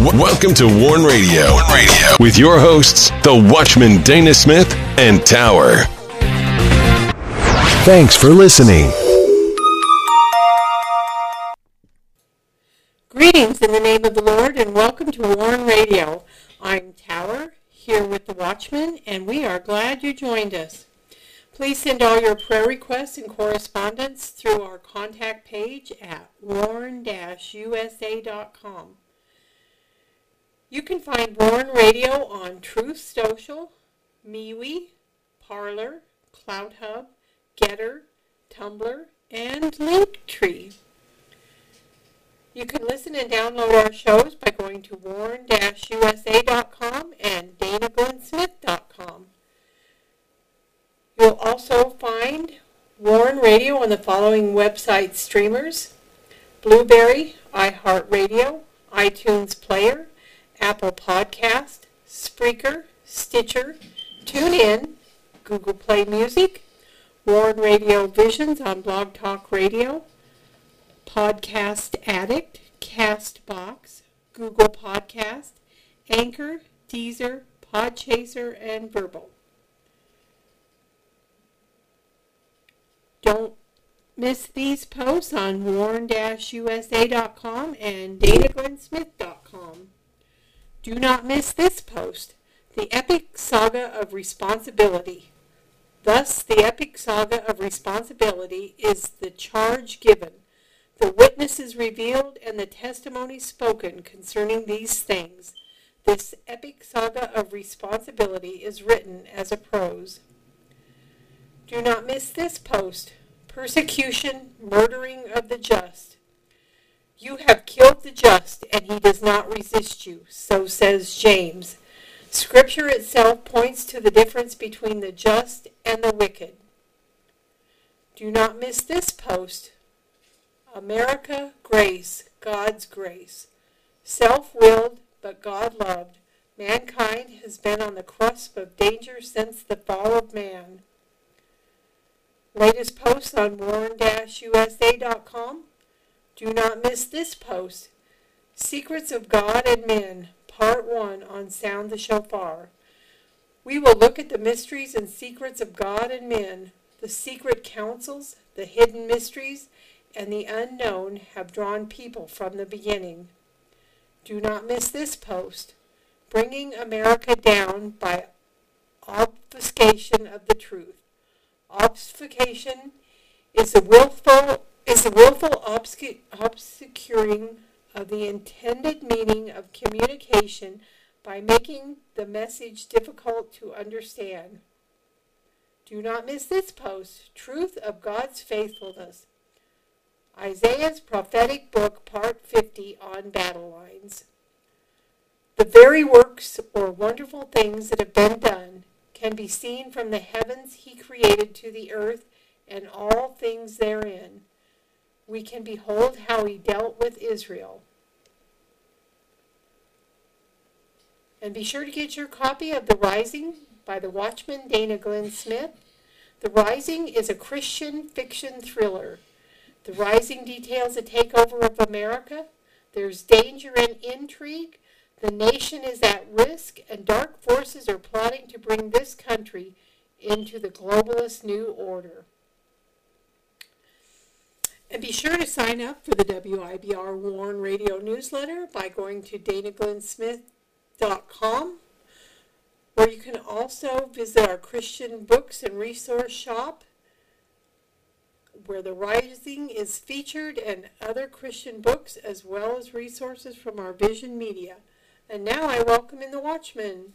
Welcome to Warn Radio. Warn Radio with your hosts, the Watchman Dana Smith and Tower. Thanks for listening. Greetings in the name of the Lord and welcome to Warn Radio. I'm Tower here with the Watchman and we are glad you joined us. Please send all your prayer requests and correspondence through our contact page at warn-usa.com. You can find Warn Radio on Truth Social, MeWe, Parler, CloutHub, GETTR, Tumblr, and Linktree. You can listen and download our shows by going to warn-usa.com and danaglennsmith.com. You'll also find Warn Radio on the following website streamers Blubrry, iHeartRadio, iTunes Player, Apple Podcast, Spreaker, Stitcher, TuneIn, Google Play Music, Warn Radio Visions on Blog Talk Radio, Podcast Addict, Castbox, Google Podcast, Anchor, Deezer, Podchaser, and Verbal. Don't miss these posts on warn-usa.com and danaglennsmith.com. Do not miss this post, The Epic Saga of Responsibility. Thus, the epic saga of responsibility is the charge given, the witnesses revealed, and the testimony spoken concerning these things. This epic saga of responsibility is written as a prose. Do not miss this post. Persecution, murdering of the just. You have killed the just, and he does not resist you. So says James. Scripture itself points to the difference between the just and the wicked. Do not miss this post. America, grace, God's grace. Self-willed, but God loved. Mankind has been on the cusp of danger since the fall of man. Latest posts on warn-usa.com. Do not miss this post. Secrets of God and Men, Part 1 on Sound the Shofar. We will look at the mysteries and secrets of God and men. The secret counsels, the hidden mysteries, and the unknown have drawn people from the beginning. Do not miss this post. Bringing America Down by Obfuscation of the Truth. Obfuscation is the willful is the willful obscuring of the intended meaning of communication by making the message difficult to understand. Do not miss this post, Truth of God's Faithfulness. Isaiah's prophetic book, part 50 on battle lines. The very works or wonderful things that have been done can be seen from the heavens he created to the earth and all things therein. We can behold how he dealt with Israel. And be sure to get your copy of The Rising by the Watchman Dana Glenn Smith. The Rising is a Christian fiction thriller. The Rising details a takeover of America. There's danger and intrigue, the nation is at risk, and dark forces are plotting to bring this country into the globalist new order. And be sure to sign up for the WIBR Warn Radio newsletter by going to danaglennsmith.com, where you can also visit our Christian books and resource shop, where The Rising is featured and other Christian books, as well as resources from our Vision Media. And now I welcome in the Watchman.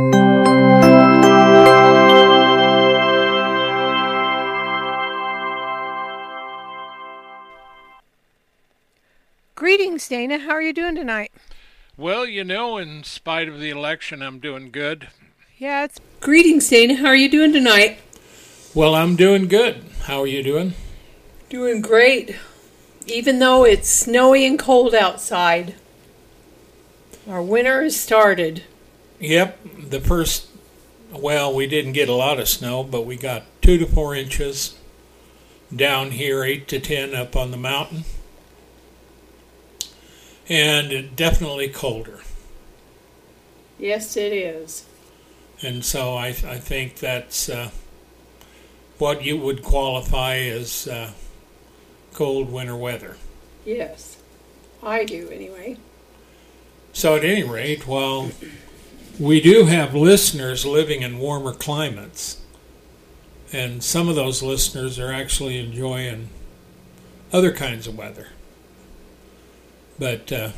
Greetings, Dana. How are you doing tonight? Well, you know, in spite of the election, I'm doing good. Yeah, it's. Greetings, Dana. How are you doing tonight? Well, I'm doing good. How are you doing? Doing great. Even though it's snowy and cold outside. Our winter has started. Yep, the first, well, we didn't get a lot of snow, but we got two to four inches down here, eight to ten up on the mountain. And definitely colder. Yes, it is. And so I, I think that's uh, what you would qualify as uh, cold winter weather. Yes, I do anyway. So, at any rate, while we do have listeners living in warmer climates, and some of those listeners are actually enjoying other kinds of weather. But uh,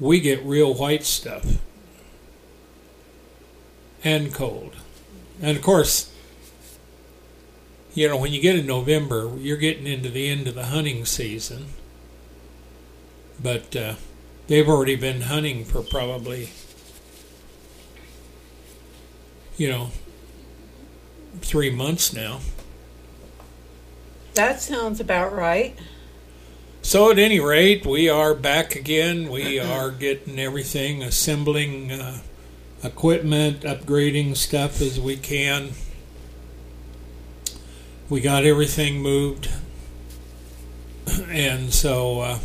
we get real white stuff and cold. And of course, you know, when you get in November, you're getting into the end of the hunting season. But uh, they've already been hunting for probably, you know, three months now. That sounds about right. So, at any rate, we are back again. We are getting everything, assembling uh, equipment, upgrading stuff as we can. We got everything moved. And so uh,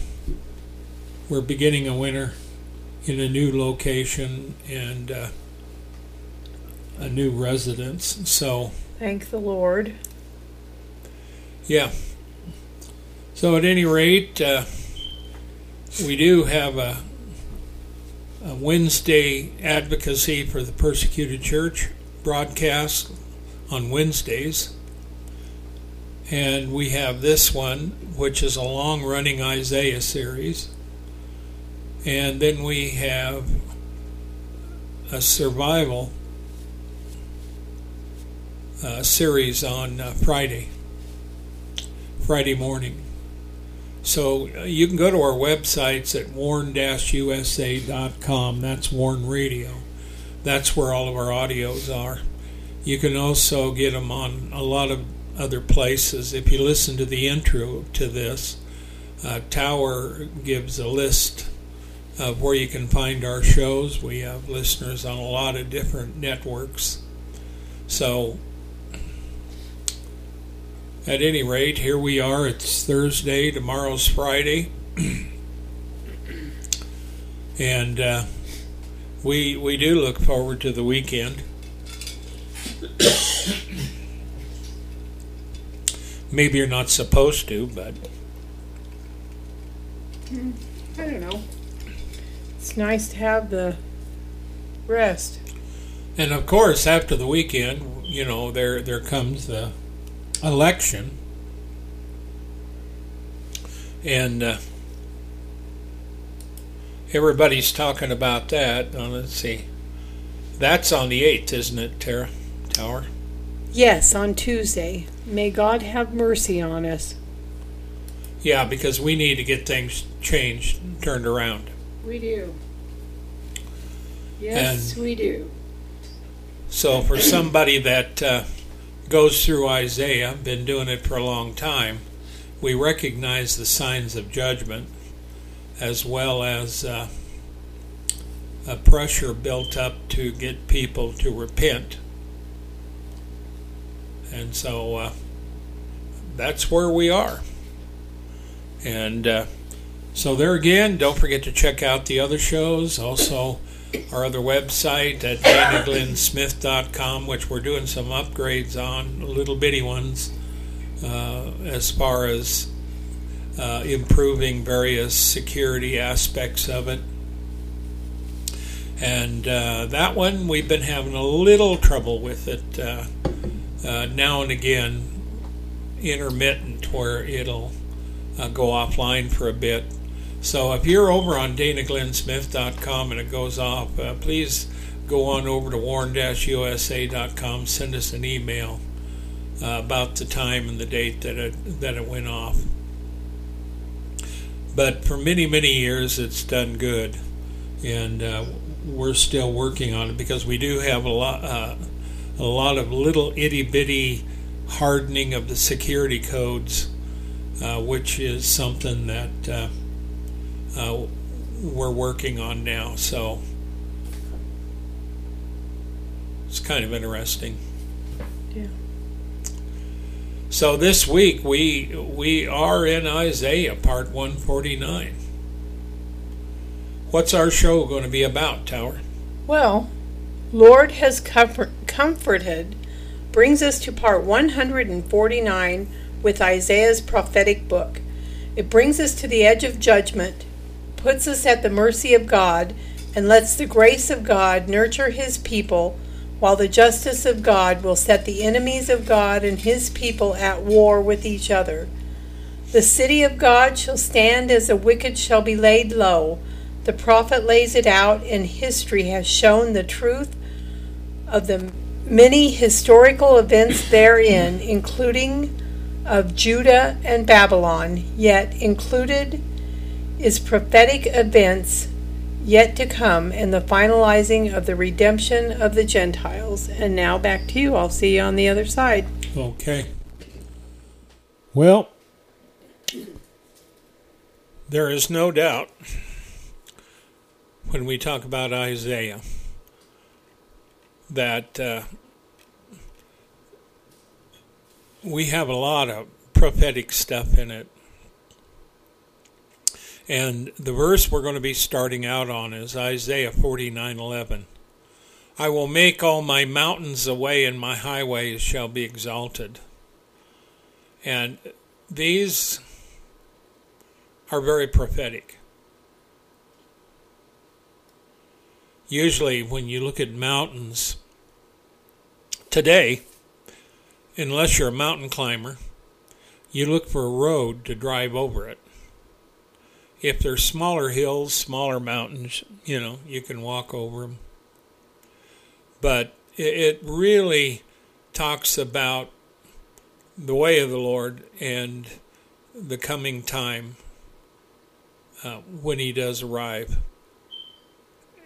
we're beginning a winter in a new location and uh, a new residence. So, Thank the Lord. yeah. So, at any rate, uh, we do have a, a Wednesday advocacy for the persecuted church broadcast on Wednesdays. And we have this one, which is a long running Isaiah series. And then we have a survival uh, series on uh, Friday, Friday morning. So uh, you can go to our websites at warn-usa.com. That's Warn Radio. That's where all of our audios are. You can also get them on a lot of other places. If you listen to the intro to this, uh, Tower gives a list of where you can find our shows. We have listeners on a lot of different networks. So, at any rate, here we are. It's Thursday, tomorrow's Friday. and uh, we, we do look forward to the weekend. Maybe you're not supposed to, but I don't know. It's nice to have the rest. and of course after the weekend, you know, there there comes the election, and uh, everybody's talking about that. Uh, let's see, that's on the eighth, isn't it, Tara Tower? Yes, on Tuesday. May God have mercy on us. Yeah, because we need to get things changed, turned around. We do. Yes, we do. So for somebody that uh, goes through Isaiah, been doing it for a long time, we recognize the signs of judgment as well as uh, a pressure built up to get people to repent. And so uh, that's where we are. And uh, so there again, don't forget to check out the other shows. Also, our other website at danaglennsmith.com, which we're doing some upgrades on, little bitty ones, uh, as far as uh, improving various security aspects of it. And uh, that one, we've been having a little trouble with it uh, uh, now and again, intermittent, where it'll uh, go offline for a bit. So if you're over on danaglennsmith.com and it goes off, uh, please go on over to warn-usa.com, send us an email uh, about the time and the date that it, that it went off. but for many, many years it's done good. And uh, we're still working on it because we do have a lot, uh, a lot of little itty bitty hardening of the security codes, uh, which is something that uh, we're working on now. So it's kind of interesting. Yeah. So this week we we are in Isaiah part 149. What's our show going to be about, Tower? Well, Lord has comfort, comforted brings us to part 149 with Isaiah's prophetic book. It brings us to the edge of judgment, puts us at the mercy of God, and lets the grace of God nurture his people, while the justice of God will set the enemies of God and his people at war with each other. The city of God shall stand as the wicked shall be laid low. The prophet lays it out, and history has shown the truth of the many historical events therein, including of Judah and Babylon, yet included is prophetic events yet to come and the finalizing of the redemption of the Gentiles. And now back to you. I'll see you on the other side. Okay. Well, there is no doubt when we talk about Isaiah that uh, we have a lot of prophetic stuff in it. And the verse we're going to be starting out on is Isaiah 49:11. I will make all my mountains a way and my highways shall be exalted. And these are very prophetic. Usually when you look at mountains today, unless you're a mountain climber, you look for a road to drive over it. If there's smaller hills, smaller mountains, you know, you can walk over them. But it really talks about the way of the Lord and the coming time uh, when He does arrive.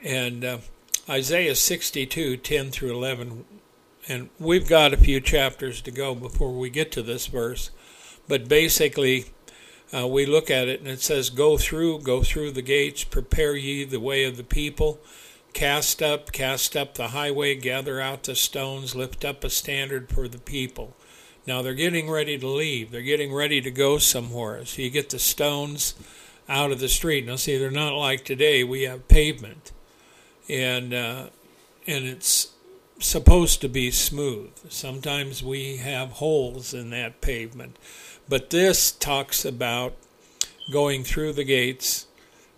And uh, Isaiah 62, 10 through 11 and we've got a few chapters to go before we get to this verse, but basically, uh, we look at it and it says, Go through, go through the gates, prepare ye the way of the people, cast up, cast up the highway, gather out the stones, lift up a standard for the people. Now they're getting ready to leave, they're getting ready to go somewhere. So you get the stones out of the street. Now, see, they're not like today, we have pavement. And, uh, and it's supposed to be smooth. Sometimes we have holes in that pavement. But this talks about going through the gates,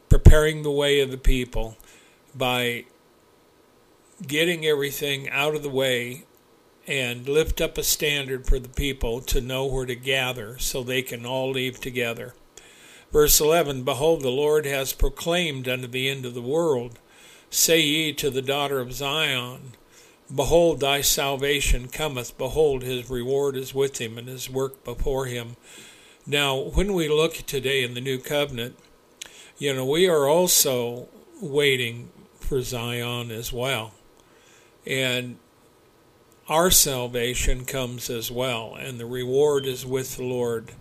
preparing the way of the people by getting everything out of the way and lift up a standard for the people to know where to gather so they can all leave together. Verse 11 Behold, the Lord has proclaimed unto the end of the world, Say ye to the daughter of Zion, Behold, thy salvation cometh. Behold, his reward is with him, and his work before him. Now, when we look today in the new covenant, you know, we are also waiting for Zion as well. And our salvation comes as well, and the reward is with the Lord.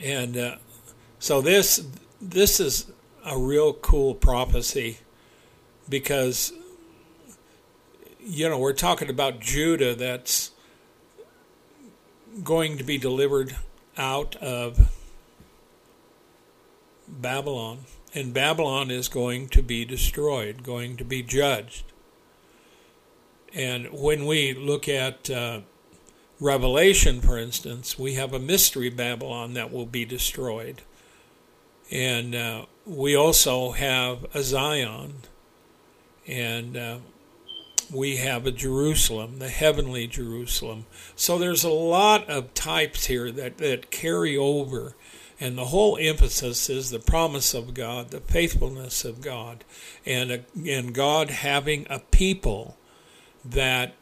And uh, so this this is a real cool prophecy because you know we're talking about Judah that's going to be delivered out of Babylon and Babylon is going to be destroyed going to be judged. And when we look at uh, Revelation for instance we have a mystery Babylon that will be destroyed. And uh, we also have a Zion and uh, we have a Jerusalem, the heavenly Jerusalem. So there's a lot of types here that, that carry over, and the whole emphasis is the promise of God, the faithfulness of God, and a, and God having a people that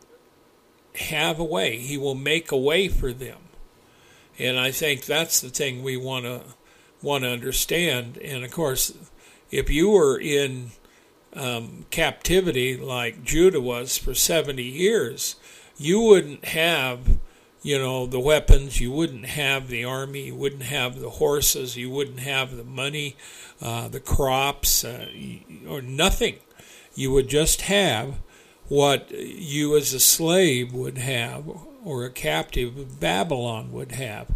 have a way. He will make a way for them. And I think that's the thing we want to want to understand. And of course, if you were in um, captivity like Judah was for 70 years, you wouldn't have, you know, the weapons, you wouldn't have the army, you wouldn't have the horses, you wouldn't have the money, uh, the crops, uh, or nothing. You would just have what you as a slave would have or a captive of Babylon would have.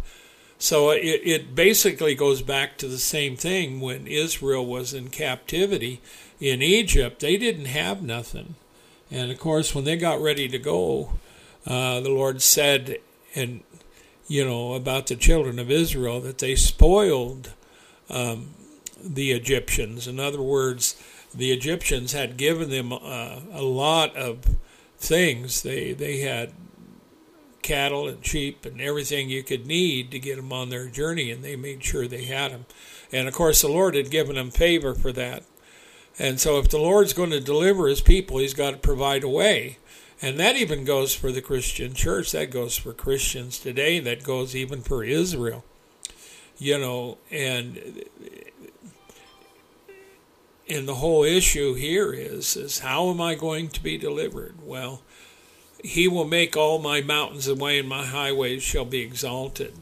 So it, it basically goes back to the same thing when Israel was in captivity in Egypt. They didn't have nothing. And of course, when they got ready to go, uh, the Lord said, and you know, about the children of Israel, that they spoiled um, the Egyptians. In other words, the Egyptians had given them uh, a lot of things. They they had cattle and sheep and everything you could need to get them on their journey, and they made sure they had them. And of course, the Lord had given them favor for that. And so, if the Lord's going to deliver His people, He's got to provide a way. And that even goes for the Christian church. That goes for Christians today. That goes even for Israel. You know, and and the whole issue here is is how am I going to be delivered? Well, he will make all my mountains away and my highways shall be exalted.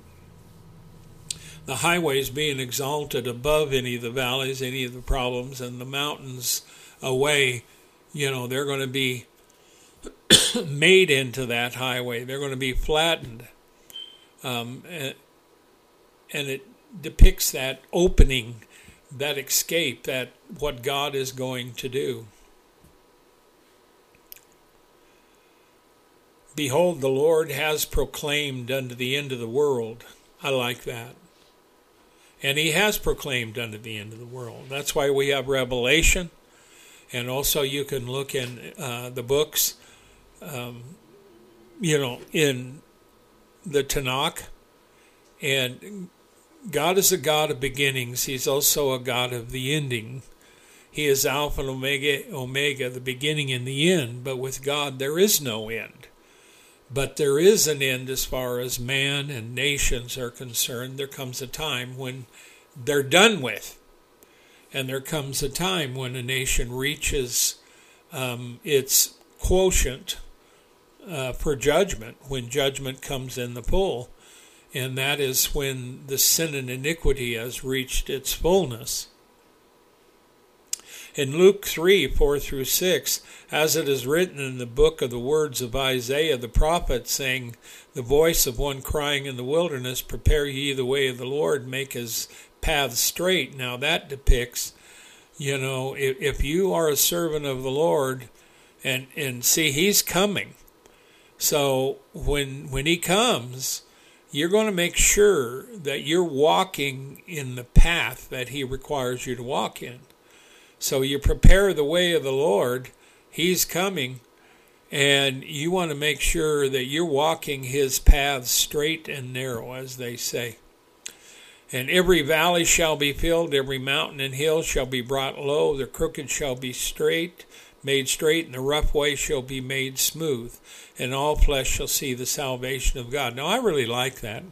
The highways being exalted above any of the valleys, any of the problems, and the mountains away, you know, they're going to be made into that highway. They're going to be flattened. Um, and, and it depicts that opening, that escape, that what God is going to do. Behold, the Lord has proclaimed unto the end of the world. I like that. And he has proclaimed unto the end of the world. That's why we have Revelation. And also, you can look in uh, the books, um, you know, in the Tanakh. And God is a God of beginnings, He's also a God of the ending. He is Alpha and Omega, Omega, the beginning and the end. But with God, there is no end. But there is an end as far as man and nations are concerned. There comes a time when they're done with. And there comes a time when a nation reaches um, its quotient uh, for judgment, when judgment comes in the full. And that is when the sin and iniquity has reached its fullness. In Luke 3 4 through 6, as it is written in the book of the words of Isaiah the prophet, saying, The voice of one crying in the wilderness, Prepare ye the way of the Lord, make his paths straight. Now that depicts, you know, if, if you are a servant of the Lord, and, and see, he's coming. So when when he comes, you're going to make sure that you're walking in the path that he requires you to walk in. So you prepare the way of the Lord. He's coming. And you want to make sure that you're walking his paths straight and narrow, as they say. And every valley shall be filled, every mountain and hill shall be brought low, the crooked shall be straight, made straight, and the rough way shall be made smooth, and all flesh shall see the salvation of God. Now, I really like that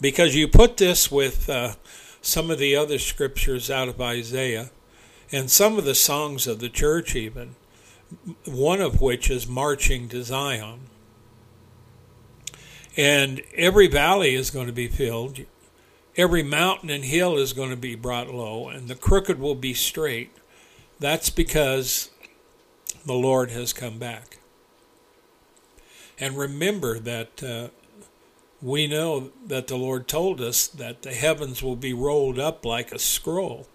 because you put this with uh, some of the other scriptures out of Isaiah, and some of the songs of the church, even, one of which is Marching to Zion. And every valley is going to be filled, every mountain and hill is going to be brought low, and the crooked will be straight. That's because the Lord has come back. And remember that uh, we know that the Lord told us that the heavens will be rolled up like a scroll.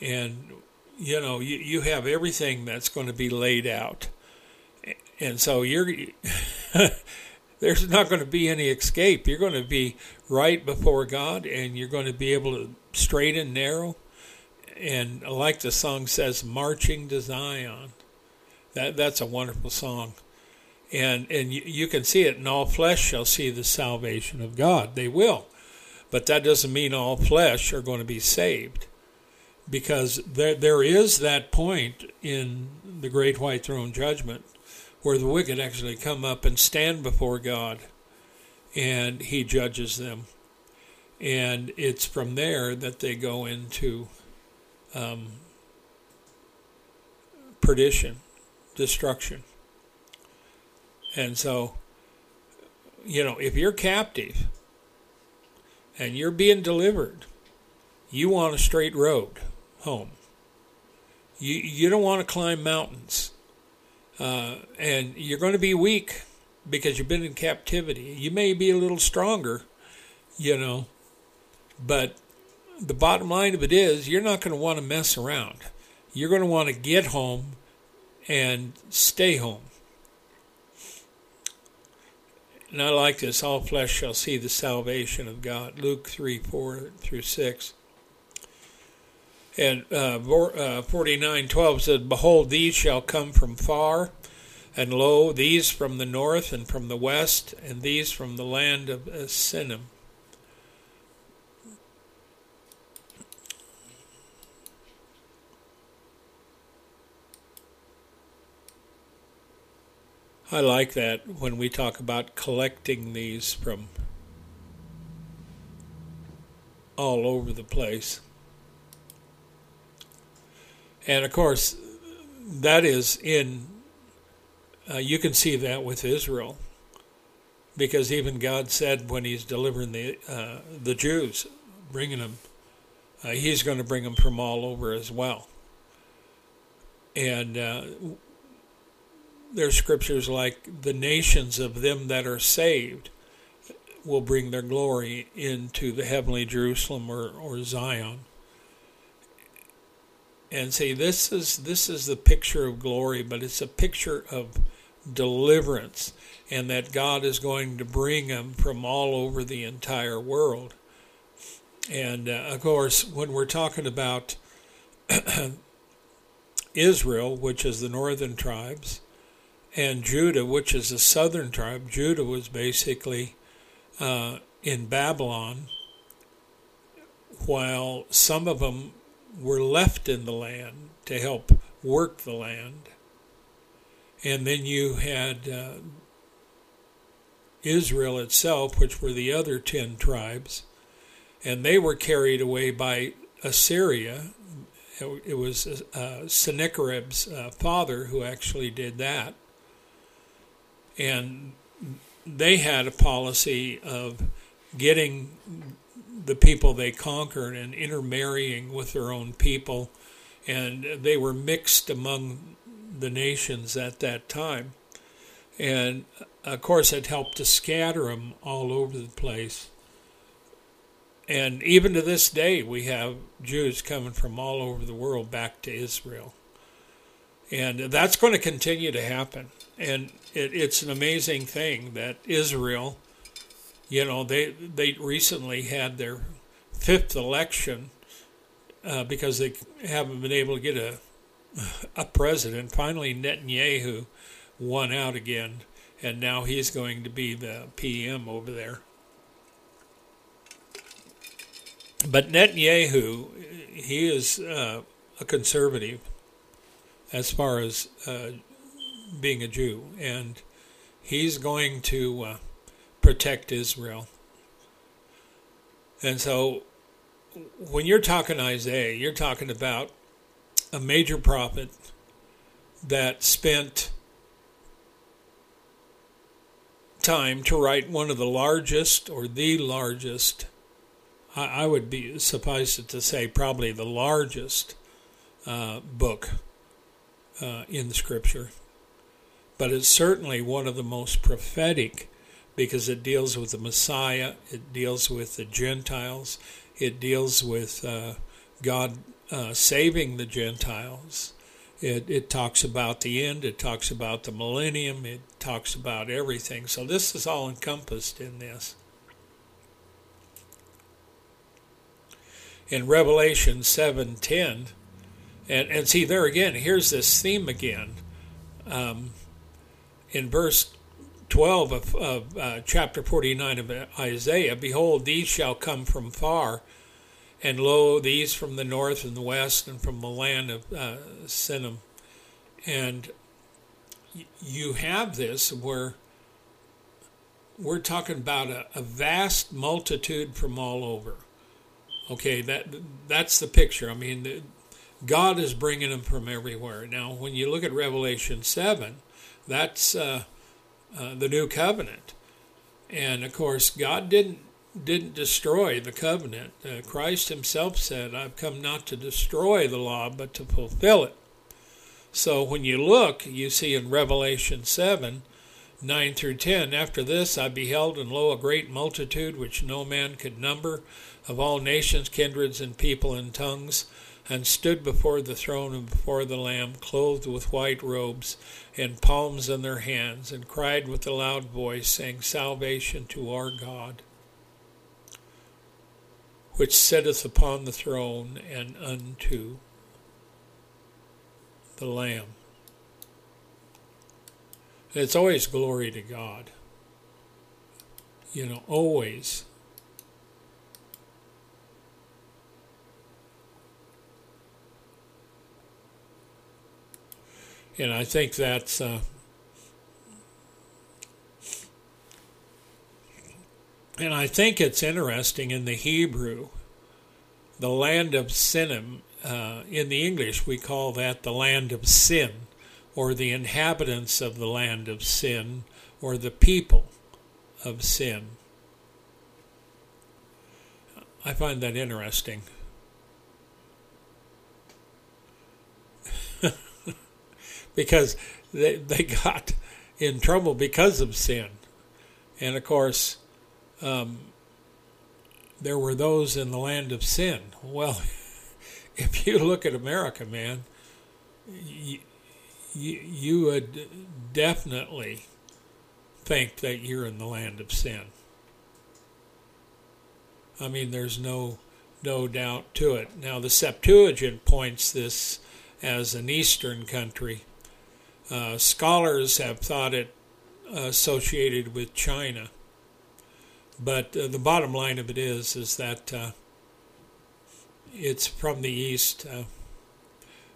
And, you know, you, you have everything that's going to be laid out. And so you're. there's not going to be any escape. You're going to be right before God, and you're going to be able to straight and narrow. And like the song says, marching to Zion. That that's a wonderful song and and you, can see it and all flesh shall see the salvation of god they will but that doesn't mean all flesh are going to be saved because there there is that point in the great white throne judgment where the wicked actually come up and stand before god and he judges them. And it's from there that they go into um, perdition, destruction. And so, you know, if you're captive and you're being delivered, you want a straight road home. You you don't want to climb mountains, uh, and you're going to be weak because you've been in captivity. You may be a little stronger, you know, but the bottom line of it is you're not going to want to mess around. You're going to want to get home and stay home. And I like this all flesh shall see the salvation of God. Luke 3 4 through 6. And uh, uh, 49 12 says, Behold, these shall come from far, and lo, these from the north and from the west, and these from the land of Sinim. I like that when we talk about collecting these from all over the place. And of course, that is in, uh, you can see that with Israel. Because even God said when He's delivering the uh, the Jews, bringing them, uh, He's going to bring them from all over as well. And uh, there's scriptures like the nations of them that are saved will bring their glory into the heavenly Jerusalem or, or Zion. And say this is this is the picture of glory, but it's a picture of deliverance, and that God is going to bring them from all over the entire world. And uh, of course, when we're talking about Israel, which is the northern tribes, and Judah, which is a southern tribe. Judah was basically uh, in Babylon, while some of them were left in the land to help work the land. And then you had uh, Israel itself, which were the other ten tribes, and they were carried away by Assyria. It was uh, Sennacherib's uh, father who actually did that and they had a policy of getting the people they conquered and intermarrying with their own people, and they were mixed among the nations at that time. And of course, it helped to scatter them all over the place. And even to this day, we have Jews coming from all over the world back to Israel. And that's going to continue to happen. And it, it's an amazing thing that Israel, you know, they they recently had their fifth election uh, because they haven't been able to get a a president. Finally, Netanyahu won out again, and now he's going to be the PM over there. But Netanyahu, he is uh, a conservative as far as uh, being a Jew, and he's going to uh, protect Israel. And so, when you're talking Isaiah, you're talking about a major prophet that spent time to write one of the largest or the largest, I, would be suffice to say, probably the largest uh, book uh, in Scripture but it's certainly one of the most prophetic because it deals with the Messiah, it deals with the Gentiles, it deals with uh, God uh, saving the Gentiles. It, it talks about the end, it talks about the millennium, it talks about everything. So this is all encompassed in this. In Revelation 7:10, and, and see there again, here's this theme again. Um, in verse 12 of, of uh, chapter 49 of Isaiah Behold, these shall come from far, and lo, these from the north and the west, and from the land of uh, Sinim. And you have this where we're talking about a, a vast multitude from all over. Okay, that that's the picture. I mean, God is bringing them from everywhere. Now, when you look at Revelation seven, that's uh, uh, the new covenant, and of course, God didn't didn't destroy the covenant. Uh, Christ Himself said, "I've come not to destroy the law, but to fulfill it." So when you look, you see in Revelation seven 9 through 10 After this I beheld, and lo, a great multitude which no man could number, of all nations, kindreds, and people and tongues, and stood before the throne and before the Lamb, clothed with white robes, and palms in their hands, and cried with a loud voice, saying, Salvation to our God, which sitteth upon the throne, and unto the Lamb. It's always glory to God. You know, always. And I think that's uh, and I think it's interesting in the Hebrew, the land of Sinim. Uh, in the English, we call that the land of sin or the inhabitants of the land of sin, or the people of sin. I find that interesting. Because they, they got in trouble because of sin. And of course, um, there were those in the land of sin. Well, if you look at America, man, you, you, you would definitely think that you're in the land of sin. I mean, there's no no doubt to it. Now, the Septuagint points this as an Eastern country. Uh, scholars have thought it associated with China, but uh, the bottom line of it is is that uh, it's from the East. Uh,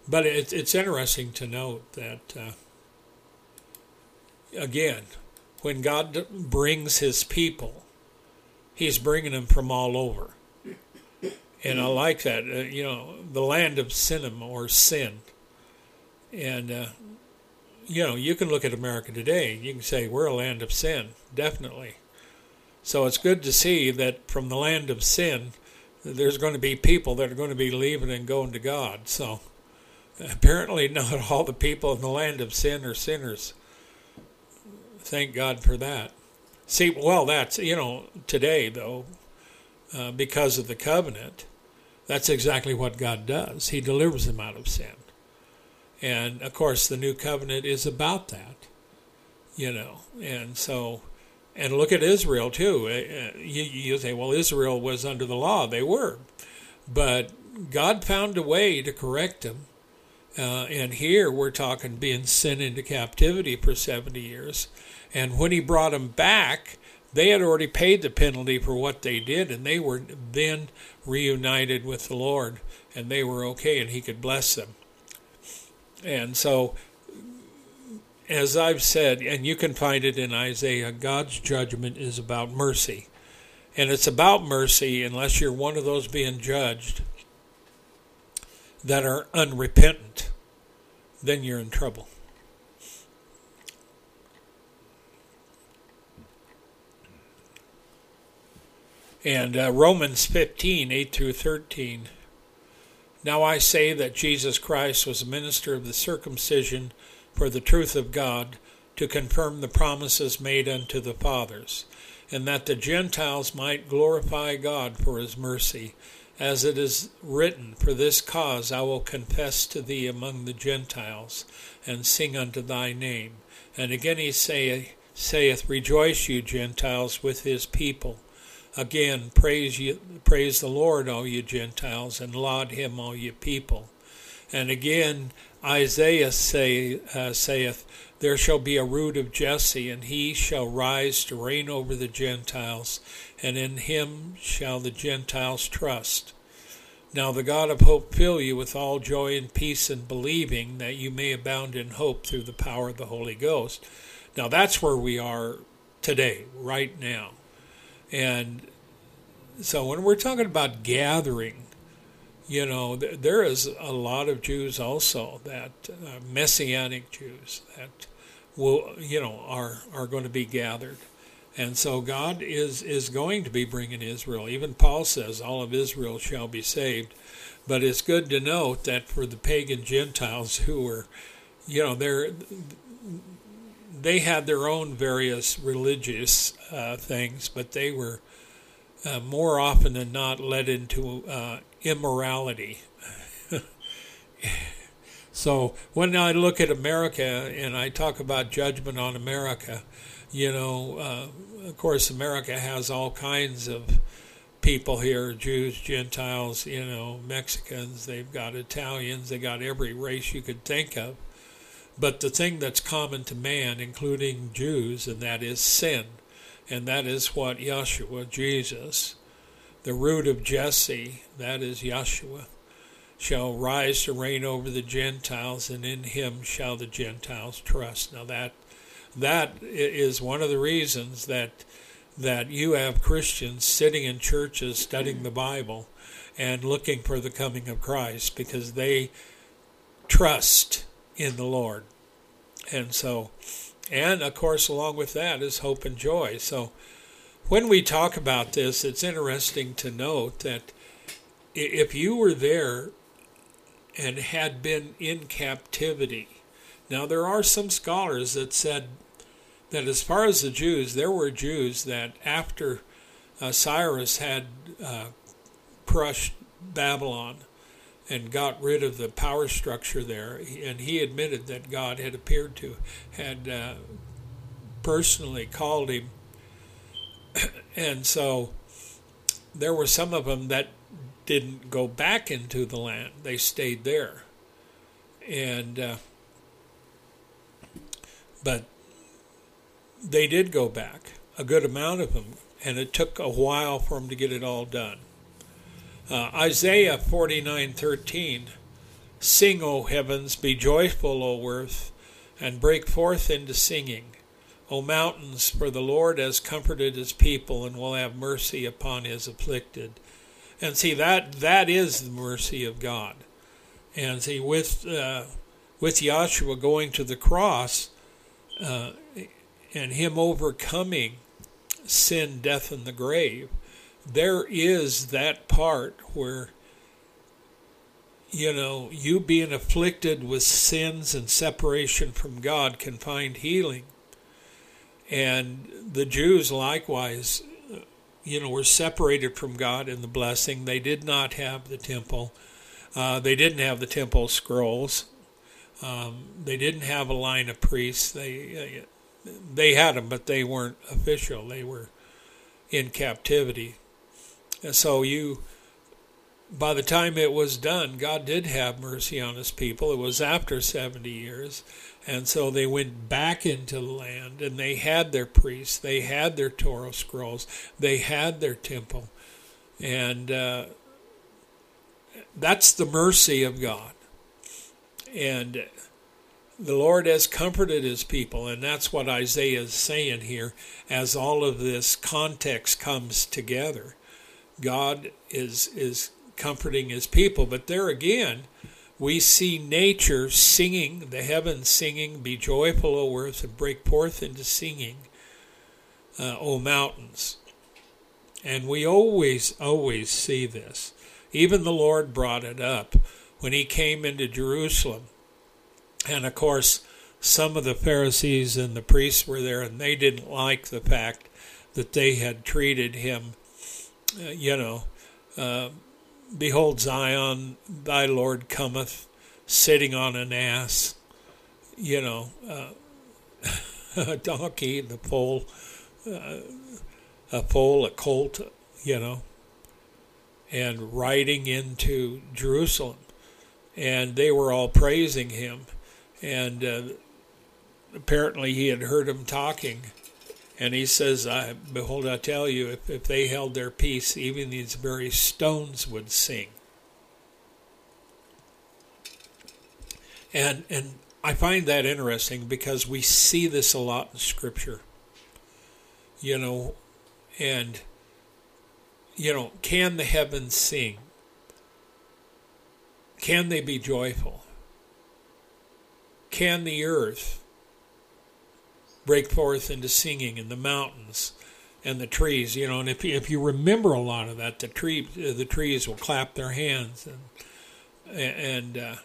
but it, it's interesting to note that, uh, again, when God brings his people, he's bringing them from all over. And I like that, you know, the land of Sinim or sin. And, you know, you can look at America today, you can say we're a land of sin, definitely. So it's good to see that from the land of sin, there's going to be people that are going to be leaving and going to God. So Apparently, not all the people in the land of sin are sinners. Thank God for that. See, well, that's, you know, today, though, uh, because of the covenant, that's exactly what God does. He delivers them out of sin. And of course, the new covenant is about that, you know. And so, and look at Israel too. Uh, uh, you, you say, well, Israel was under the law. They were. But God found a way to correct them uh, and here we're talking being sent into captivity for 70 years. And when he brought them back, they had already paid the penalty for what they did, and they were then reunited with the Lord, and they were okay, and he could bless them. And so, as I've said, and you can find it in Isaiah, God's judgment is about mercy. And it's about mercy unless you're one of those being judged that are unrepentant, then you're in trouble. And uh, Romans 15, 8 through 13. Now I say that Jesus Christ was a minister of the circumcision for the truth of God, to confirm the promises made unto the fathers, and that the Gentiles might glorify God for his mercy as it is written, For this cause I will confess to thee among the Gentiles, and sing unto thy name. And again he say, saith, Rejoice, you Gentiles, with his people. Again, praise, you, praise the Lord, all you Gentiles, and laud him, all you people. And again, Isaiah say, uh, saith, There shall be a root of Jesse, and he shall rise to reign over the Gentiles, and in him shall the Gentiles trust. Now the God of hope fill you with all joy and peace in believing, that you may abound in hope through the power of the Holy Ghost. Now that's where we are today, right now. And so when we're talking about gathering, you know, th- there is a lot of Jews also that uh, messianic Jews that will, you know, are are going to be gathered. And so God is is going to be bringing Israel. Even Paul says all of Israel shall be saved. But it's good to note that for the pagan Gentiles who were, you know, they're they had their own various religious uh, things, but they were uh, more often than not led into uh, immorality. so when I look at America and I talk about judgment on America, you know, uh, of course, America has all kinds of people here Jews, Gentiles, you know, Mexicans, they've got Italians, they got every race you could think of. But the thing that's common to man, including Jews, and that is sin. And that is what Yeshua, Jesus, the root of Jesse, that is Yeshua, shall rise to reign over the Gentiles, and in him shall the Gentiles trust. Now that that is one of the reasons that that you have Christians sitting in churches studying the Bible and looking for the coming of Christ because they trust in the Lord. And so, and of course, along with that is hope and joy. So, when we talk about this, it's interesting to note that if you were there and had been in captivity, now there are some scholars that said that as far as the Jews, there were Jews that after uh, Cyrus had uh, crushed Babylon, and got rid of the power structure there. And he admitted that God had appeared to, had uh, personally called him. and so there were some of them that didn't go back into the land, they stayed there. And, uh, but they did go back, a good amount of them, and it took a while for them to get it all done. Uh, Isaiah 49:13 Sing, O heavens, be joyful, O earth, and break forth into singing. O mountains, for the Lord has comforted his people and will have mercy upon his afflicted. And see that that is the mercy of God. And see with uh, with Yahshua going to the cross uh, and him overcoming sin, death, and the grave, there is that part where you know you being afflicted with sins and separation from God can find healing. And the Jews likewise you know were separated from God in the blessing. They did not have the temple. Uh, they didn't have the temple scrolls. Um, they didn't have a line of priests. They they had them but they weren't official. They were in captivity and so you, by the time it was done, God did have mercy on his people. It was after 70 years. And so they went back into the land and they had their priests, they had their Torah scrolls, they had their temple. And uh, that's the mercy of God. And the Lord has comforted his people, and that's what Isaiah is saying here as all of this context comes together. God is is comforting his people. But there again, we see nature singing, the heavens singing, Be joyful, O earth, and break forth into singing, uh, O mountains. And we always, always see this. Even the Lord brought it up when he came into Jerusalem. And of course, some of the Pharisees and the priests were there, and they didn't like the fact that they had treated him uh, you know, uh, behold Zion, thy Lord cometh, sitting on an ass, you know, uh, a donkey, the pole, uh, a foal, a colt, you know, and riding into Jerusalem. And they were all praising him. And uh, apparently he had heard them talking and he says, I, Behold, I tell you, if, if they held their peace, even these very stones would sing. And, and I find that interesting because we see this a lot in Scripture. you know, and, you know, can the heavens sing? Can they be joyful? Can the earth break forth into singing in the mountains and the trees? You know, and if you, if you remember a lot of that, the tree the trees will clap their hands and and uh,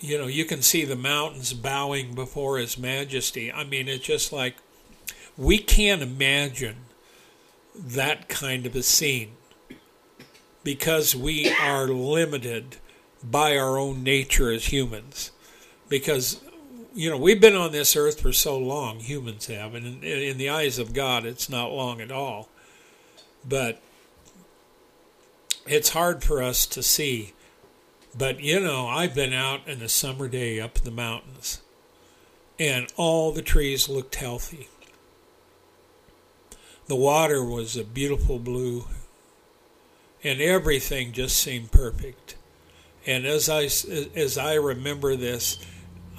you know you can see the mountains bowing before His Majesty. I mean, it's just like we can't imagine that kind of a scene because we are limited by our own nature as humans. Because, you know, we've been on this earth for so long, humans have, and in, in the eyes of God, it's not long at all. But it's hard for us to see. But, you know, I've been out in a summer day up in the mountains, and all the trees looked healthy. The water was a beautiful blue and everything just seemed perfect. And as I as I remember this,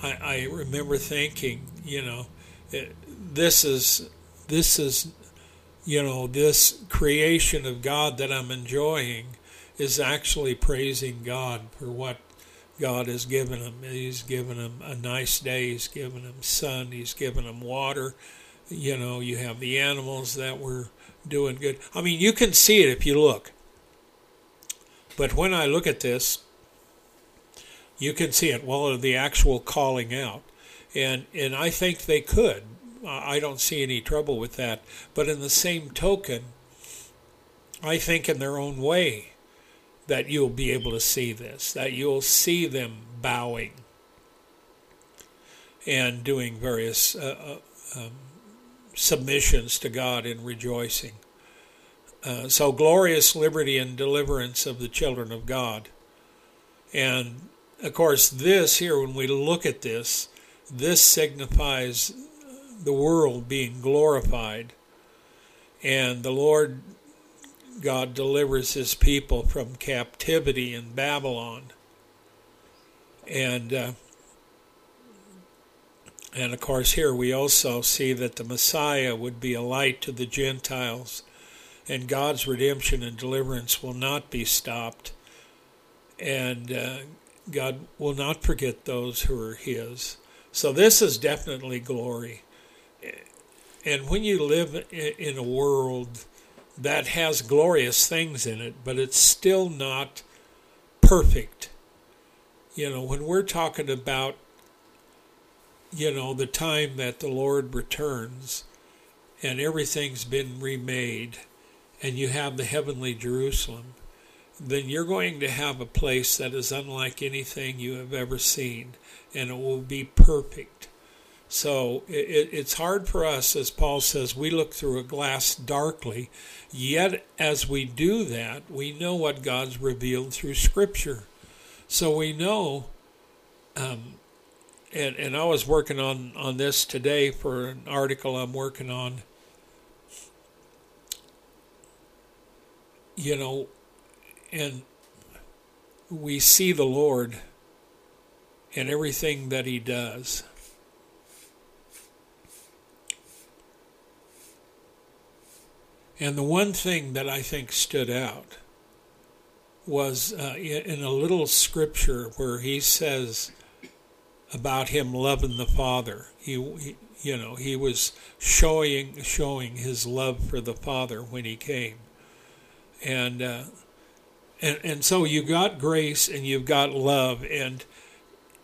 I, I remember thinking, you know, eh, this is this is, you know, this creation of God that I'm enjoying is actually praising God for what God has given him. He's given him a nice day. He's given him sun. He's given him water. You know, you have the animals that were doing good. I mean, you can see it if you look. But when I look at this, you can see it. Well, the actual calling out, and and I think they could. I don't see any trouble with that. But in the same token, I think in their own way that you'll be able to see this, that you'll see them bowing and doing various uh, uh, um, submissions to God and rejoicing. Uh, so glorious liberty and deliverance of the children of God. And of course, this here, when we look at this, this signifies the world being glorified. And the Lord God delivers his people from captivity in Babylon. And uh, and of course here we also see that the Messiah would be a light to the Gentiles and God's redemption and deliverance will not be stopped. And uh, God will not forget those who are His. So this is definitely glory. And when you live in a world that has glorious things in it, but it's still not perfect. You know, when we're talking about, you know, the time that the Lord returns and everything's been remade and you have the heavenly Jerusalem, then you're going to have a place that is unlike anything you have ever seen, and it will be perfect. So it, it's hard for us, as Paul says, we look through a glass darkly, yet as we do that, we know what God's revealed through Scripture. So we know, um, and, and I was working on, on this today for an article I'm working on you know, and we see the Lord in everything that He does. And the one thing that I think stood out was uh, in a little scripture where he says about him loving the Father. He, he, you know, he was showing showing his love for the Father when he came and uh, and and so you've got grace and you've got love, and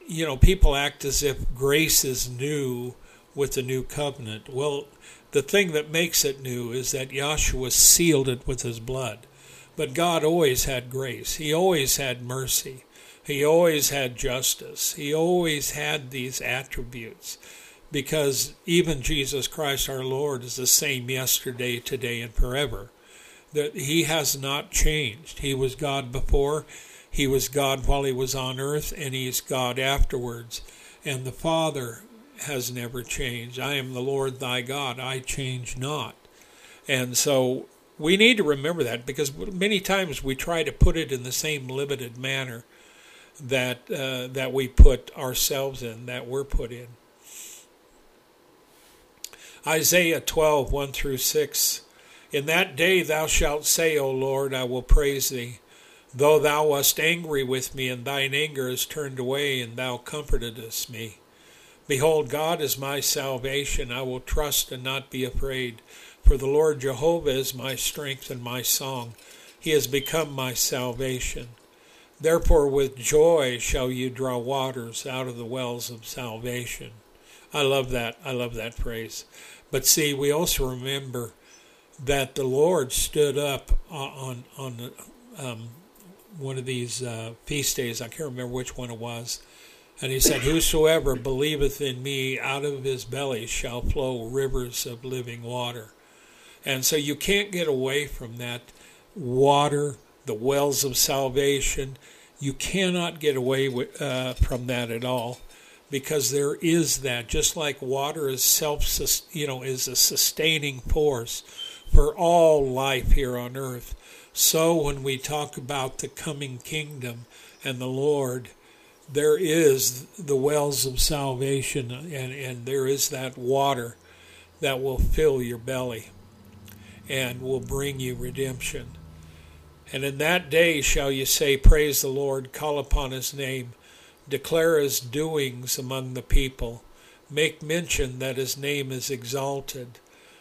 you know people act as if grace is new with the new covenant. Well, the thing that makes it new is that Yahshua sealed it with his blood. But God always had grace. He always had mercy. He always had justice. He always had these attributes because even Jesus Christ our Lord is the same yesterday, today, and forever that he has not changed. He was God before, he was God while he was on earth, and he's God afterwards. And the Father has never changed. I am the Lord thy God, I change not. And so we need to remember that because many times we try to put it in the same limited manner that uh, that we put ourselves in, that we're put in. Isaiah 12, 1 through 6. In that day thou shalt say, O Lord, I will praise thee. Though thou wast angry with me, and thine anger is turned away, and thou comfortedst me. Behold, God is my salvation. I will trust and not be afraid. For the Lord Jehovah is my strength and my song. He has become my salvation. Therefore, with joy shall you draw waters out of the wells of salvation. I love that. I love that phrase. But see, we also remember that the Lord stood up on on, um, one of these uh, feast days. I can't remember which one it was. And he said, Whosoever believeth in me, out of his belly shall flow rivers of living water. And so you can't get away from that water, the wells of salvation. You cannot get away with, uh, from that at all because there is that just like water is self you know is a sustaining force for all life here on earth so when we talk about the coming kingdom and the lord there is the wells of salvation and, and there is that water that will fill your belly and will bring you redemption and in that day shall you say praise the lord call upon his name declare his doings among the people, make mention that his name is exalted.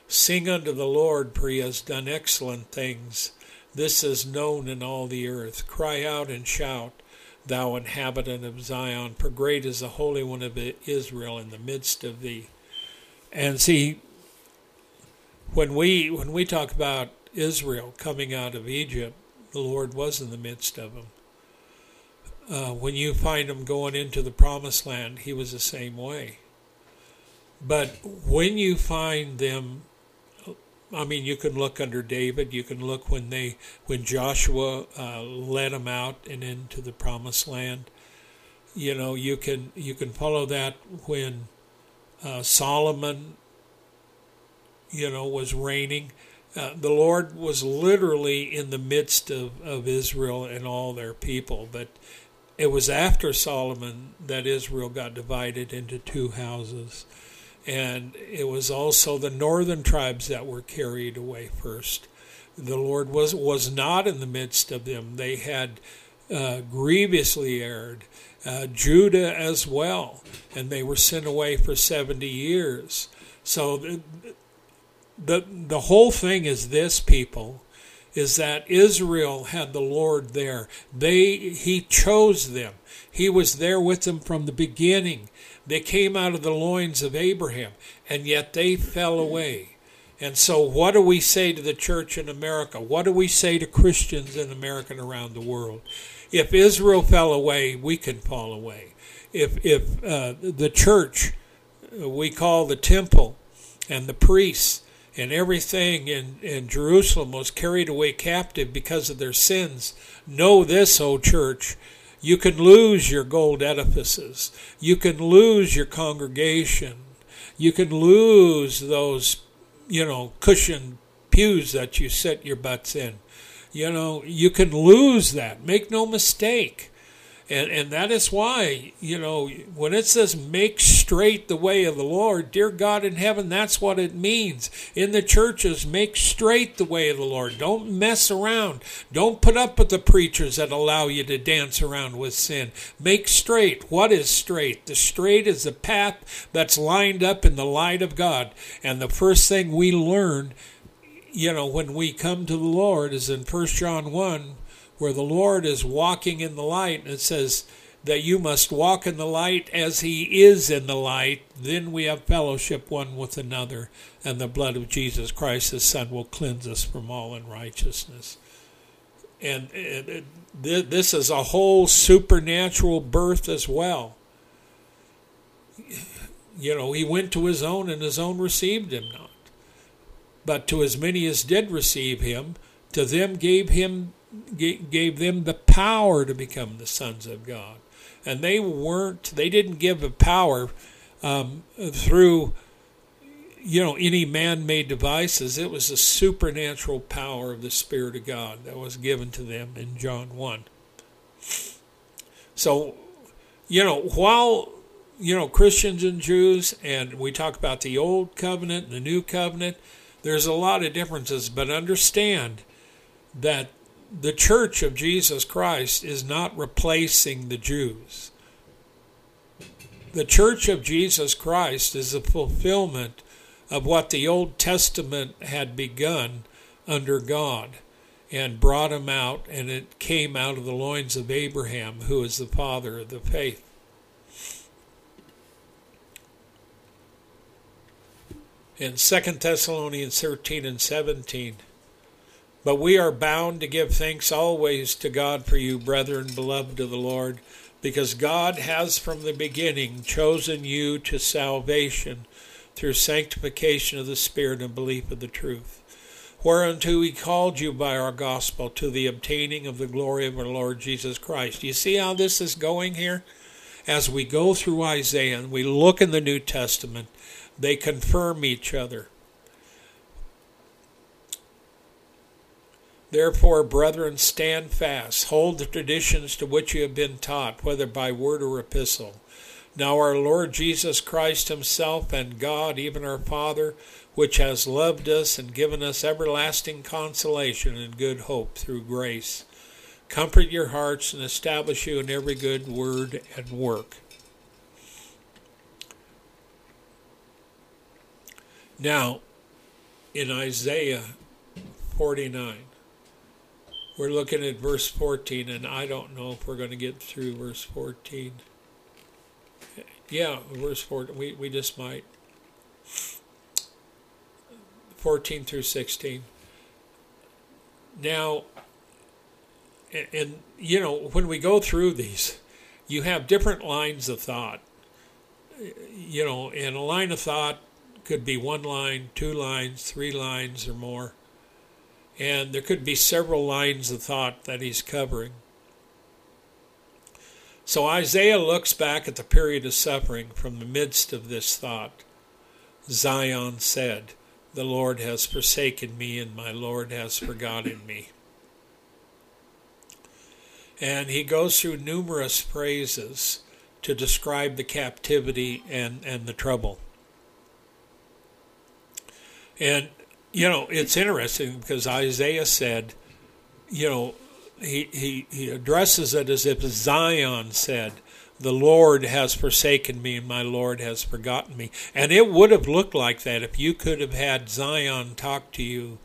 Sing unto the Lord, for he has done excellent things. This is known in all the earth. Cry out and shout, thou inhabitant of Zion, for great is the Holy One of Israel in the midst of thee. And see, when we when we talk about Israel coming out of Egypt, the Lord was in the midst of them. Uh, when you find them going into the promised land, he was the same way. But when you find them, I mean, you can look under David. You can look when they, when Joshua uh, led them out and into the promised land. You know, you can you can follow that when uh, Solomon, you know, was reigning. Uh, the Lord was literally in the midst of, of Israel and all their people, but it was after Solomon that Israel got divided into two houses. And it was also the northern tribes that were carried away first. The Lord was, was not in the midst of them. They had uh, grievously erred. Uh, Judah as well. And they were sent away for 70 years. So the, the, the whole thing is this, people is that Israel had the Lord there. They he chose them. He was there with them from the beginning. They came out of the loins of Abraham, and yet they fell away. And so, what do we say to the church in America? What do we say to Christians in America and around the world? If Israel fell away, we can fall away. If if uh, the church, we call the temple, and the priests and everything in, in Jerusalem was carried away captive because of their sins. Know this, O church. You can lose your gold edifices. You can lose your congregation. You can lose those, you know, cushioned pews that you sit your butts in. You know, you can lose that. Make no mistake. And, and that is why, you know, when it says make straight the way of the Lord, dear God in heaven, that's what it means. In the churches, make straight the way of the Lord. Don't mess around. Don't put up with the preachers that allow you to dance around with sin. Make straight. What is straight? The straight is the path that's lined up in the light of God. And the first thing we learn, you know, when we come to the Lord is in 1 John 1 where the Lord is walking in the light, and it says that you must walk in the light as He is in the light, then we have fellowship one with another, and the blood of Jesus Christ, His Son, will cleanse us from all unrighteousness. And, this is a whole supernatural birth as well. You know, He went to His own, and His own received Him not. But to as many as did receive Him, to them gave Him gave them the power to become the sons of God. And they weren't, they didn't give a power um, through, you know, any man made devices. It was the supernatural power of the Spirit of God that was given to them in John 1. So, you know, while you know, Christians and Jews, and we talk about the old covenant and the new covenant. There's a lot of differences, but understand that the church of Jesus Christ is not replacing the Jews. The church of Jesus Christ is a fulfillment of what the Old Testament had begun under God and brought him out, and it came out of the loins of Abraham, who is the father of the faith. In 2 Thessalonians 13 and 17, but we are bound to give thanks always to God for you, brethren, beloved of the Lord, because God has from the beginning chosen you to salvation through sanctification of the Spirit and belief of the truth. Whereunto he called you by our gospel to the obtaining of the glory of our Lord Jesus Christ. You see how this is going here? As we go through Isaiah and we look in the New Testament, they confirm each other. Therefore, brethren, stand fast, hold the traditions to which you have been taught, whether by word or epistle. Now, our Lord Jesus Christ Himself and God, even our Father, which has loved us and given us everlasting consolation and good hope through grace, comfort your hearts and establish you in every good word and work. Now, in Isaiah 49, we're looking at verse 14, and I don't know if we're going to get through verse 14. Yeah, verse 14. We, we just might. 14 through 16. Now, and, and, you know, when we go through these, you have different lines of thought. You know, and a line of thought could be one line, two lines, three lines, or more and there could be several lines of thought that he's covering. So Isaiah looks back at the period of suffering from the midst of this thought. Zion said, The Lord has forsaken me, and my Lord has forgotten me. And he goes through numerous phrases to describe the captivity and, and the trouble. And you know, it's interesting because Isaiah said, you know, he, he, he addresses it as if Zion said, The Lord has forsaken me and my Lord has forgotten me. And it would have looked like that if you could have had Zion talk to you.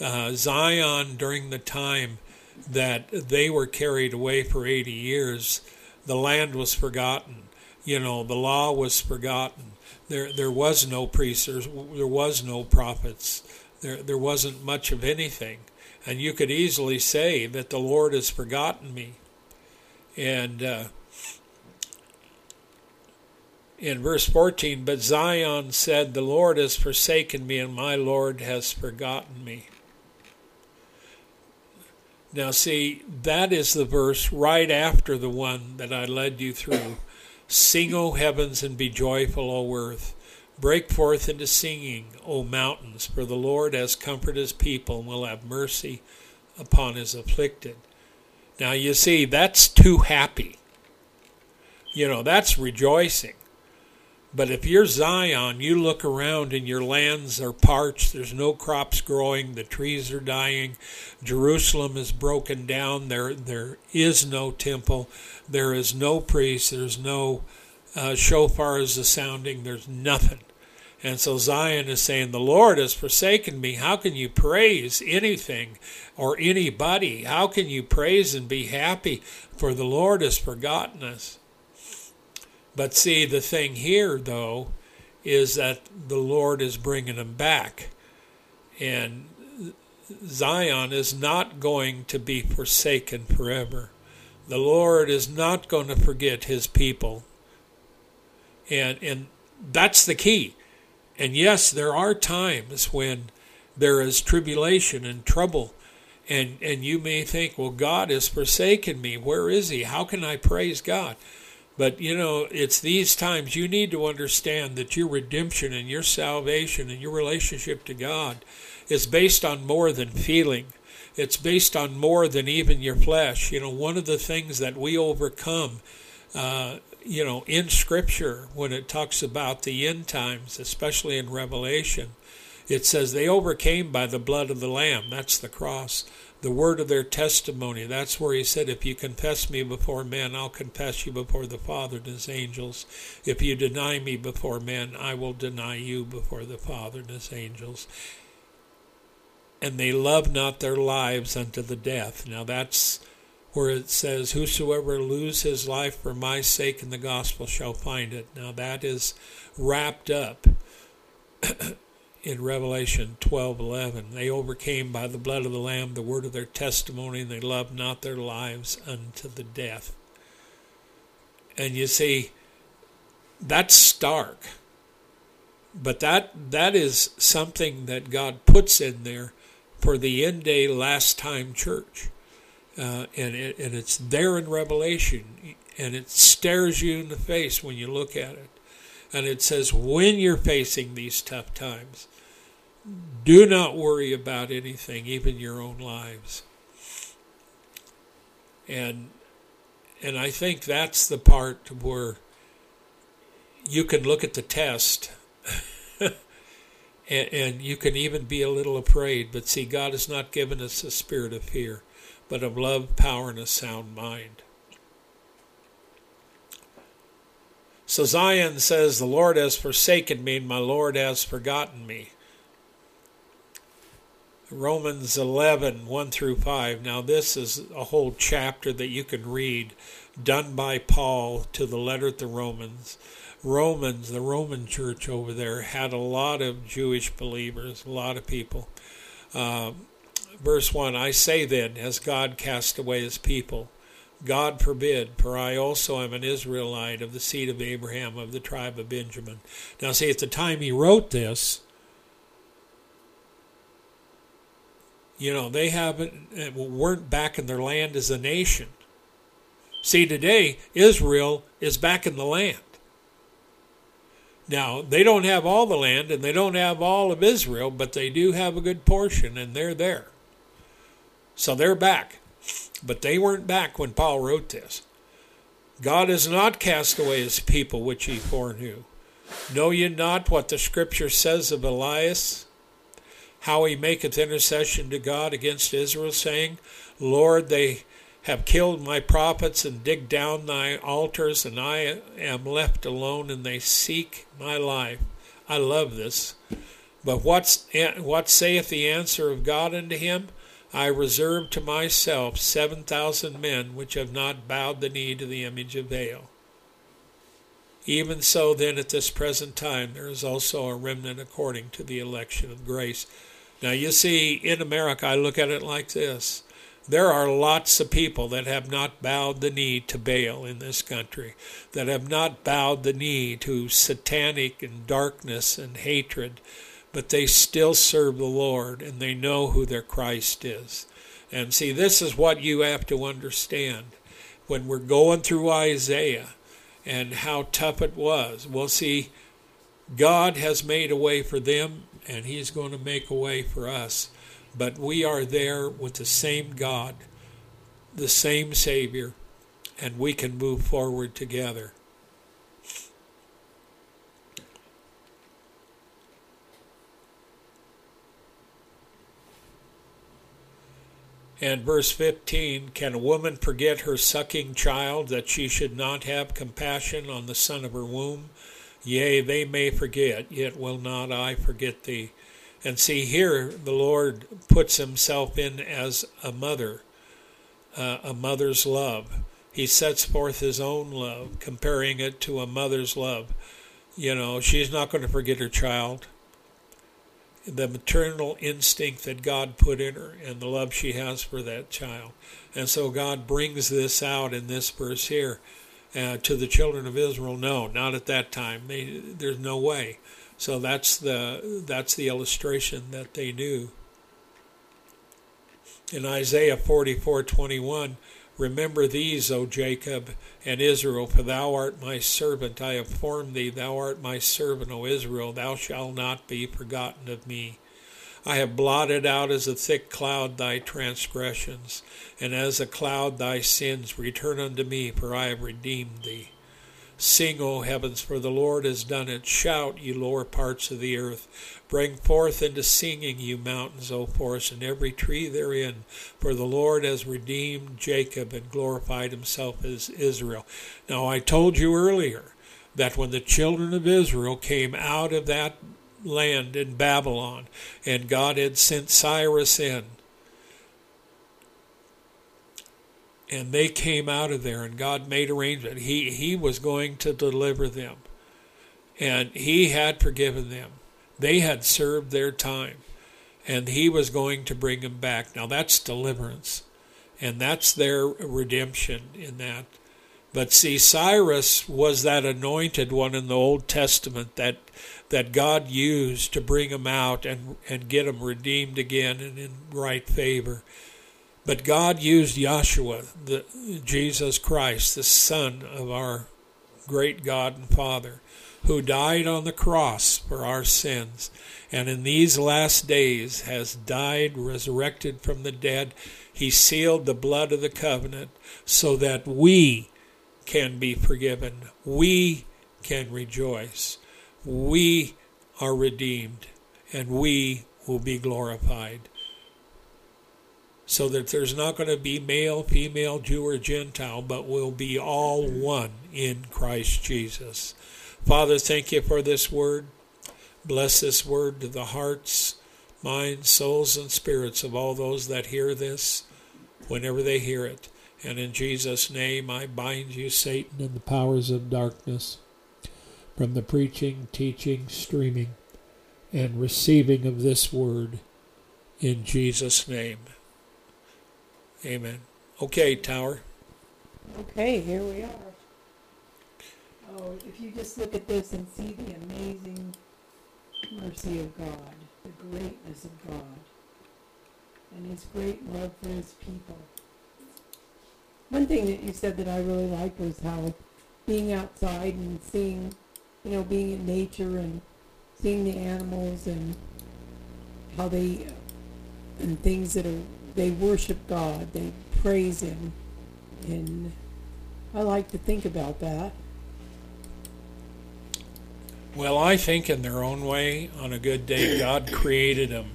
Uh, Zion, during the time that they were carried away for 80 years, the land was forgotten. You know, the law was forgotten. There, there was no priests, there, there was no prophets there, there wasn't much of anything. And you could easily say that the Lord has forgotten me. And uh, in verse 14, but Zion said, The Lord has forsaken me, and my Lord has forgotten me. Now, see, that is the verse right after the one that I led you through. Sing, O heavens, and be joyful, O earth. Break forth into singing, O mountains, for the Lord has comforted his people and will have mercy upon his afflicted. Now you see, that's too happy. You know, that's rejoicing. But if you're Zion, you look around and your lands are parched, there's no crops growing, the trees are dying, Jerusalem is broken down, there there is no temple, there is no priest, there's no uh, shofars a sounding, there's nothing. And so Zion is saying, The Lord has forsaken me. How can you praise anything or anybody? How can you praise and be happy? For the Lord has forgotten us. But see, the thing here, though, is that the Lord is bringing them back. And Zion is not going to be forsaken forever. The Lord is not going to forget his people. And, and that's the key and yes, there are times when there is tribulation and trouble. And, and you may think, well, God has forsaken me. Where is He? How can I praise God? But you know, it's these times you need to understand that your redemption and your salvation and your relationship to God is based on more than feeling. It's based on more than even your flesh. You know, one of the things that we overcome uh, you know, in Scripture, when it talks about the end times, especially in Revelation, it says they overcame by the blood of the Lamb. That's the cross. The word of their testimony. That's where he said, If you confess me before men, I'll confess you before the Father and his angels. If you deny me before men, I will deny you before the Father and his angels. And they love not their lives unto the death. Now that's where it says, Whosoever lose his life for my sake in the gospel shall find it. Now that is wrapped up in Revelation 12:11. They overcame by the blood of the lamb, the word of their testimony, and they loved not their lives unto the death. And you see that's stark. But that that is something that God puts in there for the end day last time church. Uh, and it, and it's there in Revelation and it stares you in the face when you look at it. And it says, when you're facing these tough times, do not worry about anything, even your own lives. And and I think that's the part where you can look at the test and, and, you can even be a little afraid. But see, God has not given us a spirit of fear, but of love, power, and a sound mind. So Zion says, The Lord has forsaken me, and my Lord has forgotten me. Romans 11, 1 through 5. Now, this is a whole chapter that you can read, done by Paul to the letter to the Romans. Romans, the Roman church over there, had a lot of Jewish believers, a lot of people. Uh, verse 1 I say then, has God cast away his people? God forbid, for I also am an Israelite of the seed of Abraham, of the tribe of Benjamin. Now, see, at the time he wrote this, You know, they haven't weren't back in their land as a nation. See, today Israel is back in the land. Now, they don't have all the land and they don't have all of Israel, but they do have a good portion and they're there. So they're back. But they weren't back when Paul wrote this. God has not cast away his people which he foreknew. Know ye not what the scripture says of Elias? how he maketh intercession to God against Israel, saying, Lord, they have killed my prophets and digged down thy altars, and I am left alone, and they seek my life. I love this. But what's, what saith the answer of God unto him? I reserve to myself seven thousand men which have not bowed the knee to the image of Baal. Even so, then, at this present time, there is also a remnant according to the election of grace. Now, you see, in America, I look at it like this. There are lots of people that have not bowed the knee to Baal in this country, that have not bowed the knee to satanic and darkness and hatred, but they still serve the Lord and they know who their Christ is. And see, this is what you have to understand. When we're going through Isaiah and how tough it was, well, see, God has made a way for them and He's going to make a way for us. But we are there with the same God, the same Savior, and we can move forward together. And verse 15 Can a woman forget her sucking child that she should not have compassion on the son of her womb? Yea, they may forget, yet will not I forget thee. And see, here the Lord puts himself in as a mother, uh, a mother's love. He sets forth his own love, comparing it to a mother's love. You know, she's not going to forget her child. The maternal instinct that God put in her and the love she has for that child. And so God brings this out in this verse here uh, to the children of Israel. No, not at that time. They, there's no way. So that's the that's the illustration that they knew. In Isaiah 44:21, remember these, O Jacob and Israel, for thou art my servant. I have formed thee. Thou art my servant, O Israel. Thou shalt not be forgotten of me. I have blotted out as a thick cloud thy transgressions, and as a cloud thy sins. Return unto me, for I have redeemed thee. Sing, O heavens, for the Lord has done it. Shout, ye lower parts of the earth. Bring forth into singing, you mountains, O forests, and every tree therein. For the Lord has redeemed Jacob and glorified himself as Israel. Now, I told you earlier that when the children of Israel came out of that land in Babylon, and God had sent Cyrus in, and they came out of there and God made arrangement. He he was going to deliver them. And he had forgiven them. They had served their time. And he was going to bring them back. Now that's deliverance. And that's their redemption in that. But see, Cyrus was that anointed one in the Old Testament that that God used to bring them out and, and get them redeemed again and in right favor. But God used Yahshua, the, Jesus Christ, the Son of our great God and Father, who died on the cross for our sins, and in these last days has died, resurrected from the dead. He sealed the blood of the covenant so that we can be forgiven. We can rejoice. We are redeemed, and we will be glorified so that there's not going to be male, female, Jew, or Gentile, but we'll be all one in Christ Jesus. Father, thank you for this word. Bless this word to the hearts, minds, souls, and spirits of all those that hear this whenever they hear it. And in Jesus' name, I bind you, Satan, and the powers of darkness from the preaching, teaching, streaming, and receiving of this word in Jesus' name. Amen. Okay, Tower. Okay, here we are. Oh, if you just look at this and see the amazing mercy of God, the greatness of God, and His great love for His people. One thing that you said that I really liked was how being outside and seeing, you know, being in nature and seeing the animals and how they, and things that are they worship God, they praise Him, and I like to think about that. Well, I think in their own way, on a good day, God created them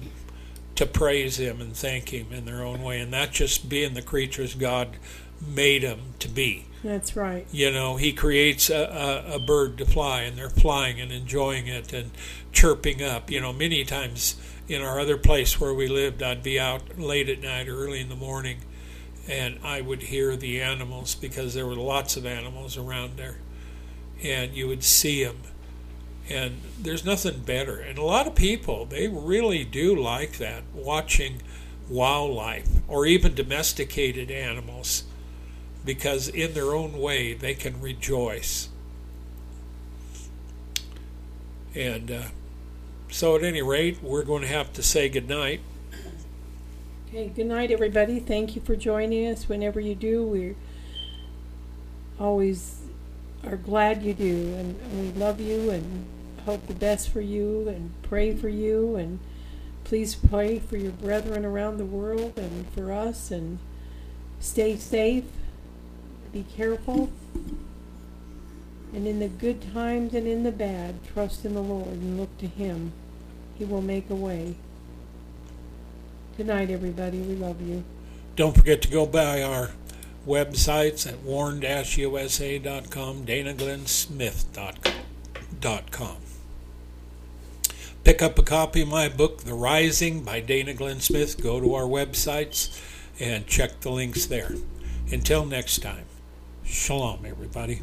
to praise Him and thank Him in their own way, and not just being the creatures God made them to be. That's right. You know, He creates a, a, a bird to fly, and they're flying and enjoying it and chirping up. You know, many times in our other place where we lived, I'd be out late at night or early in the morning, and I would hear the animals because there were lots of animals around there, and you would see them. And there's nothing better. And a lot of people, they really do like that, watching wildlife or even domesticated animals, because in their own way they can rejoice. And uh, so, at any rate, we're going to have to say goodnight. Okay, good night, everybody. Thank you for joining us. Whenever you do, we always are glad you do, and we love you and hope the best for you and pray for you. And please pray for your brethren around the world and for us. And stay safe, be careful. And in the good times and in the bad, trust in the Lord and look to Him. He will make a way. Good night, everybody. We love you. Don't forget to go by our websites at warn-usa.com, danaglennsmith.com. Pick up a copy of my book, The Rising by Dana Glenn Smith. Go to our websites and check the links there. Until next time, shalom, everybody.